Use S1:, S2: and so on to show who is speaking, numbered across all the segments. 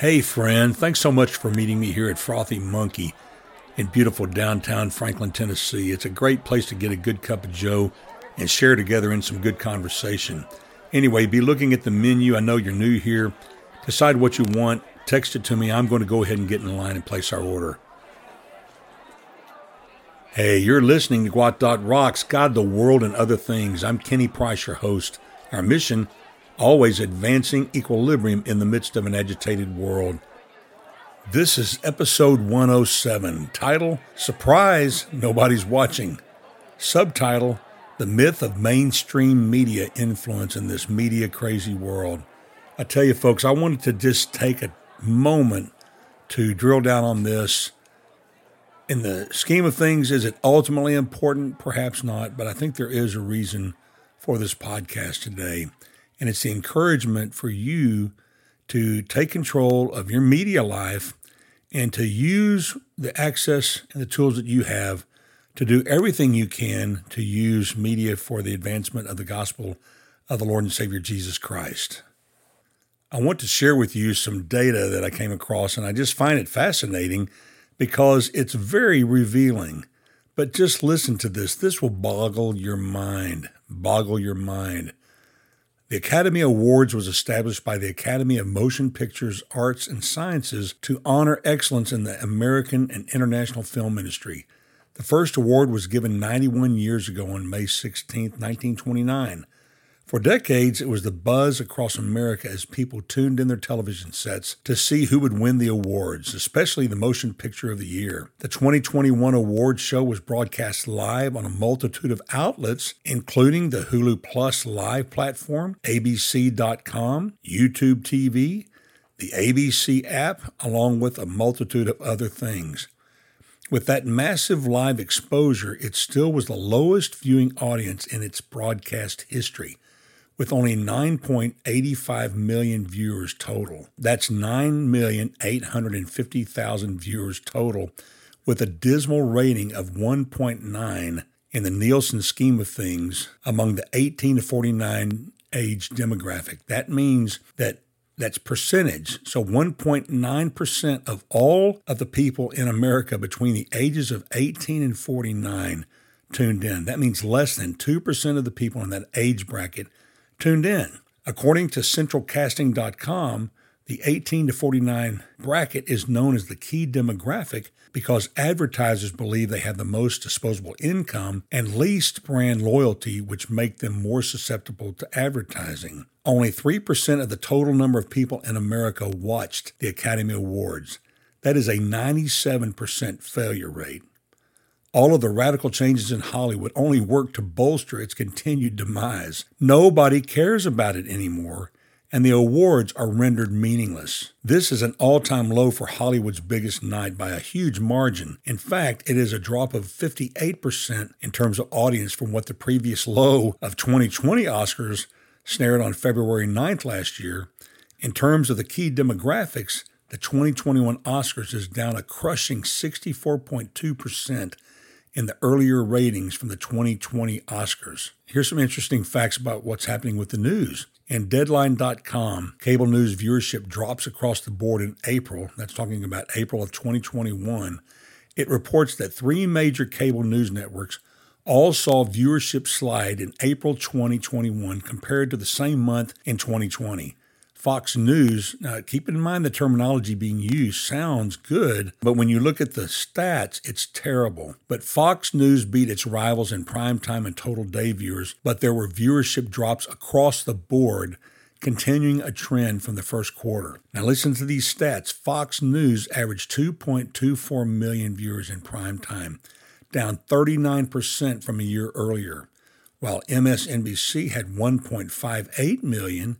S1: Hey, friend, thanks so much for meeting me here at Frothy Monkey in beautiful downtown Franklin, Tennessee. It's a great place to get a good cup of Joe and share together in some good conversation. Anyway, be looking at the menu. I know you're new here. Decide what you want, text it to me. I'm going to go ahead and get in line and place our order. Hey, you're listening to Gwot Dot Rocks, God, the World, and Other Things. I'm Kenny Price, your host. Our mission always advancing equilibrium in the midst of an agitated world. This is episode 107. Title Surprise, Nobody's Watching. Subtitle The Myth of Mainstream Media Influence in This Media Crazy World. I tell you, folks, I wanted to just take a moment to drill down on this. In the scheme of things, is it ultimately important? Perhaps not, but I think there is a reason for this podcast today. And it's the encouragement for you to take control of your media life and to use the access and the tools that you have to do everything you can to use media for the advancement of the gospel of the Lord and Savior Jesus Christ. I want to share with you some data that I came across, and I just find it fascinating because it's very revealing. But just listen to this. This will boggle your mind, boggle your mind. The Academy Awards was established by the Academy of Motion Pictures, Arts, and Sciences to honor excellence in the American and international film industry. The first award was given 91 years ago on May 16, 1929. For decades, it was the buzz across America as people tuned in their television sets to see who would win the awards, especially the Motion Picture of the Year. The 2021 awards show was broadcast live on a multitude of outlets, including the Hulu Plus live platform, ABC.com, YouTube TV, the ABC app, along with a multitude of other things. With that massive live exposure, it still was the lowest viewing audience in its broadcast history with only 9.85 million viewers total. That's 9,850,000 viewers total, with a dismal rating of 1.9 in the Nielsen scheme of things among the 18 to 49 age demographic. That means that that's percentage. So 1.9% of all of the people in America between the ages of 18 and 49 tuned in. That means less than 2% of the people in that age bracket tuned in. According to centralcasting.com, the 18 to 49 bracket is known as the key demographic because advertisers believe they have the most disposable income and least brand loyalty, which make them more susceptible to advertising. Only 3% of the total number of people in America watched the Academy Awards. That is a 97% failure rate. All of the radical changes in Hollywood only work to bolster its continued demise. Nobody cares about it anymore, and the awards are rendered meaningless. This is an all time low for Hollywood's biggest night by a huge margin. In fact, it is a drop of 58% in terms of audience from what the previous low of 2020 Oscars snared on February 9th last year. In terms of the key demographics, the 2021 Oscars is down a crushing 64.2% in the earlier ratings from the 2020 Oscars. Here's some interesting facts about what's happening with the news. In Deadline.com, cable news viewership drops across the board in April. That's talking about April of 2021. It reports that three major cable news networks all saw viewership slide in April 2021 compared to the same month in 2020. Fox News, now keep in mind the terminology being used sounds good, but when you look at the stats, it's terrible. But Fox News beat its rivals in primetime and total day viewers, but there were viewership drops across the board continuing a trend from the first quarter. Now, listen to these stats Fox News averaged 2.24 million viewers in prime time, down 39% from a year earlier, while MSNBC had 1.58 million,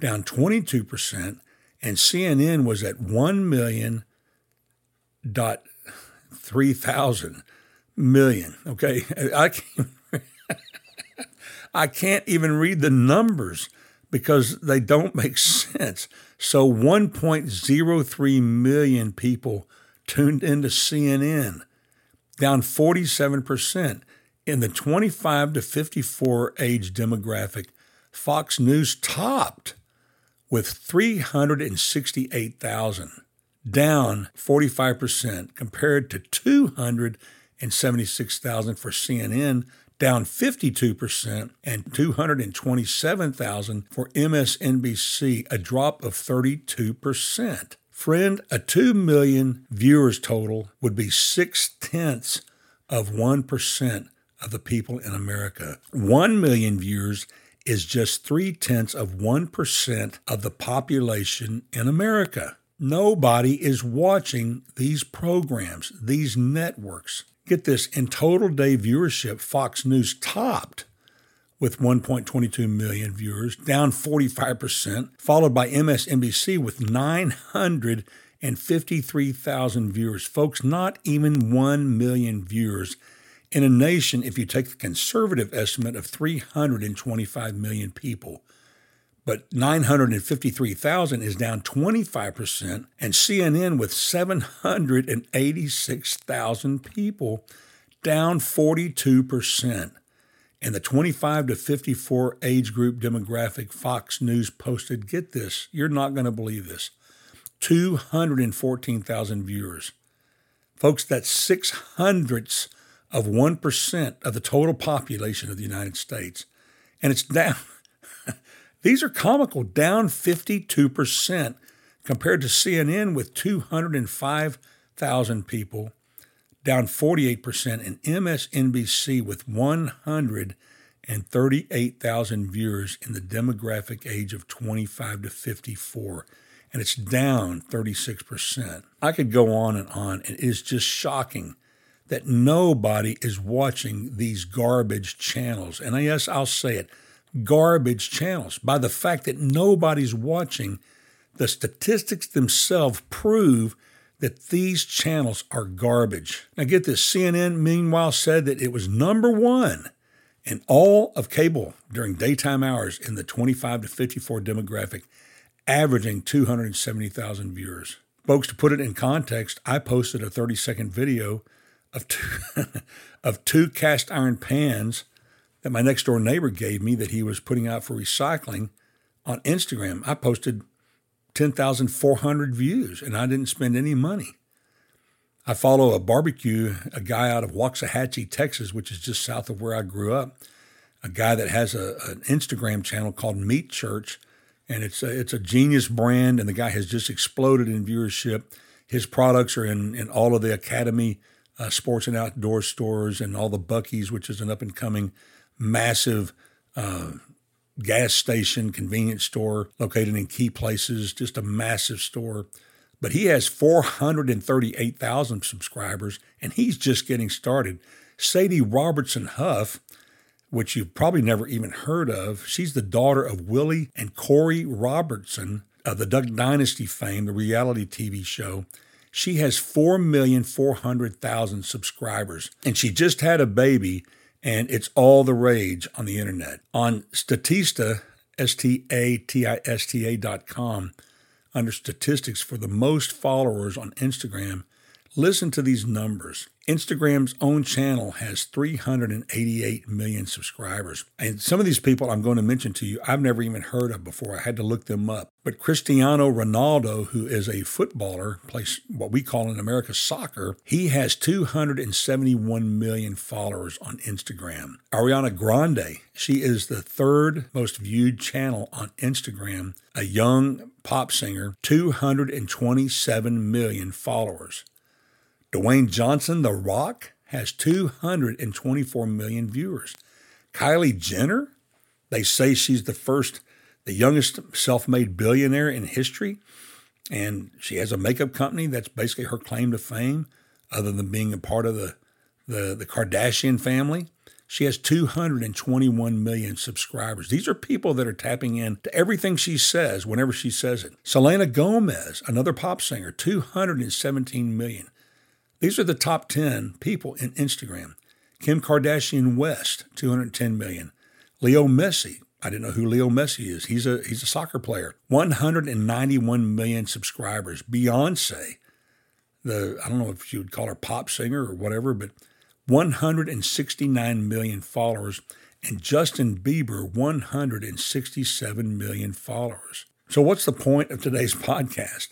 S1: down 22%, and CNN was at 1 million dot 3,000 million. Okay, I I can't even read the numbers because they don't make sense. So 1.03 million people tuned into CNN, down 47%. In the 25 to 54 age demographic, Fox News topped with 368,000, down 45% compared to 276,000 for CNN, down 52%, and 227,000 for MSNBC, a drop of 32%. Friend, a 2 million viewers total would be six tenths of 1% of the people in America. 1 million viewers is just three tenths of 1% of the population in America. Nobody is watching these programs, these networks. Get this in total day viewership, Fox News topped with 1.22 million viewers, down 45%, followed by MSNBC with 953,000 viewers. Folks, not even 1 million viewers in a nation, if you take the conservative estimate of 325 million people. But 953,000 is down 25%, and CNN with 786,000 people, down 42%. And the 25 to 54 age group demographic, Fox News posted, get this, you're not going to believe this, 214,000 viewers. Folks, that's six hundredths of 1% of the total population of the United States. And it's down, these are comical, down 52% compared to CNN with 205,000 people down 48%, and MSNBC with 138,000 viewers in the demographic age of 25 to 54. And it's down 36%. I could go on and on. It is just shocking that nobody is watching these garbage channels. And I yes, I'll say it garbage channels. By the fact that nobody's watching, the statistics themselves prove that these channels are garbage. Now, get this CNN, meanwhile, said that it was number one in all of cable during daytime hours in the 25 to 54 demographic, averaging 270,000 viewers. Folks, to put it in context, I posted a 30 second video of two, of two cast iron pans that my next door neighbor gave me that he was putting out for recycling on Instagram. I posted 10,400 views, and I didn't spend any money. I follow a barbecue, a guy out of Waxahachie, Texas, which is just south of where I grew up, a guy that has a, an Instagram channel called Meat Church, and it's a, it's a genius brand, and the guy has just exploded in viewership. His products are in, in all of the Academy uh, sports and outdoor stores and all the Buc-ee's, which is an up and coming massive uh, gas station, convenience store located in key places, just a massive store. But he has 438,000 subscribers and he's just getting started. Sadie Robertson Huff, which you've probably never even heard of, she's the daughter of Willie and Korie Robertson of the Duck Dynasty fame, the reality TV show. She has 4,400,000 subscribers and she just had a baby and it's all the rage on the internet. On Statista, S T A T I S T A dot com, under statistics for the most followers on Instagram, listen to these numbers. Instagram's own channel has 388 million subscribers. And some of these people I'm going to mention to you, I've never even heard of before. I had to look them up. But Cristiano Ronaldo, who is a footballer, plays what we call in America soccer, he has 271 million followers on Instagram. Ariana Grande, she is the third most viewed channel on Instagram, a young pop singer, 227 million followers. Dwayne Johnson, The Rock, has 224 million viewers. Kylie Jenner, they say she's the first, the youngest self made billionaire in history. And she has a makeup company that's basically her claim to fame, other than being a part of the, the, the Kardashian family. She has 221 million subscribers. These are people that are tapping in to everything she says whenever she says it. Selena Gomez, another pop singer, 217 million. These are the top 10 people in Instagram. Kim Kardashian West, 210 million. Leo Messi, I didn't know who Leo Messi is. He's a he's a soccer player. 191 million subscribers. Beyonce, the I don't know if you would call her pop singer or whatever, but 169 million followers, and Justin Bieber 167 million followers. So, what's the point of today's podcast?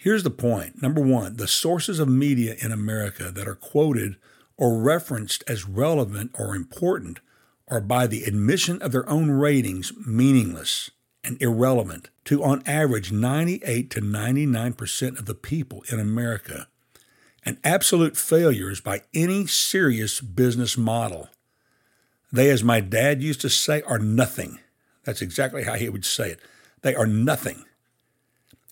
S1: Here's the point. Number one, the sources of media in America that are quoted or referenced as relevant or important are, by the admission of their own ratings, meaningless and irrelevant to, on average, 98 to 99% of the people in America, and absolute failures by any serious business model. They, as my dad used to say, are nothing. That's exactly how he would say it. They are nothing.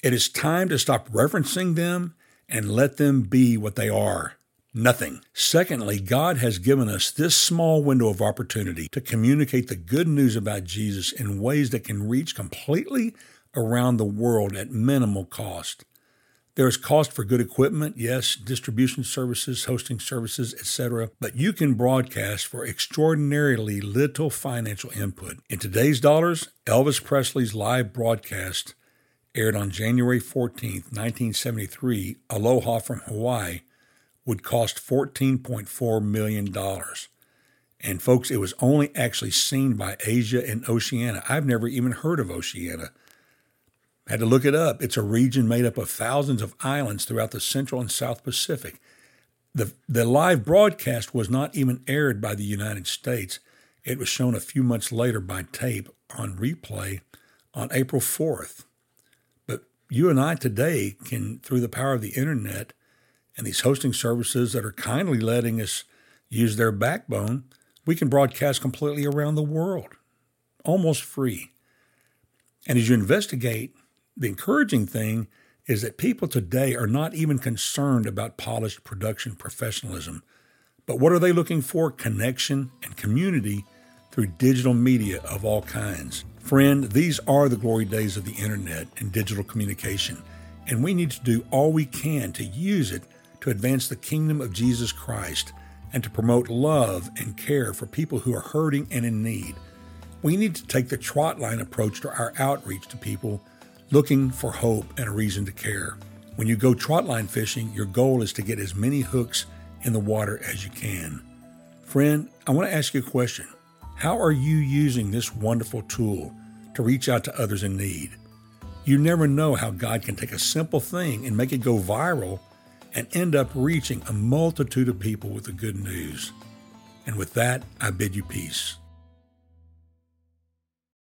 S1: It is time to stop referencing them and let them be what they are nothing. Secondly, God has given us this small window of opportunity to communicate the good news about Jesus in ways that can reach completely around the world at minimal cost. There is cost for good equipment, yes, distribution services, hosting services, etc., but you can broadcast for extraordinarily little financial input. In today's dollars, Elvis Presley's live broadcast aired on January 14, 1973, Aloha from Hawaii, would cost $14.4 million. And folks, it was only actually seen by Asia and Oceania. I've never even heard of Oceania. Had to look it up. It's a region made up of thousands of islands throughout the Central and South Pacific. The, the live broadcast was not even aired by the United States. It was shown a few months later by tape on replay on April 4th you and I today can, through the power of the internet and these hosting services that are kindly letting us use their backbone, we can broadcast completely around the world, almost free. And as you investigate, the encouraging thing is that people today are not even concerned about polished production professionalism. But what are they looking for? Connection and community through digital media of all kinds. Friend, these are the glory days of the internet and digital communication, and we need to do all we can to use it to advance the kingdom of Jesus Christ and to promote love and care for people who are hurting and in need. We need to take the trotline approach to our outreach to people looking for hope and a reason to care. When you go trotline fishing, your goal is to get as many hooks in the water as you can. Friend, I want to ask you a question. How are you using this wonderful tool to reach out to others in need? You never know how God can take a simple thing and make it go viral and end up reaching a multitude of people with the good news. And with that, I bid you peace.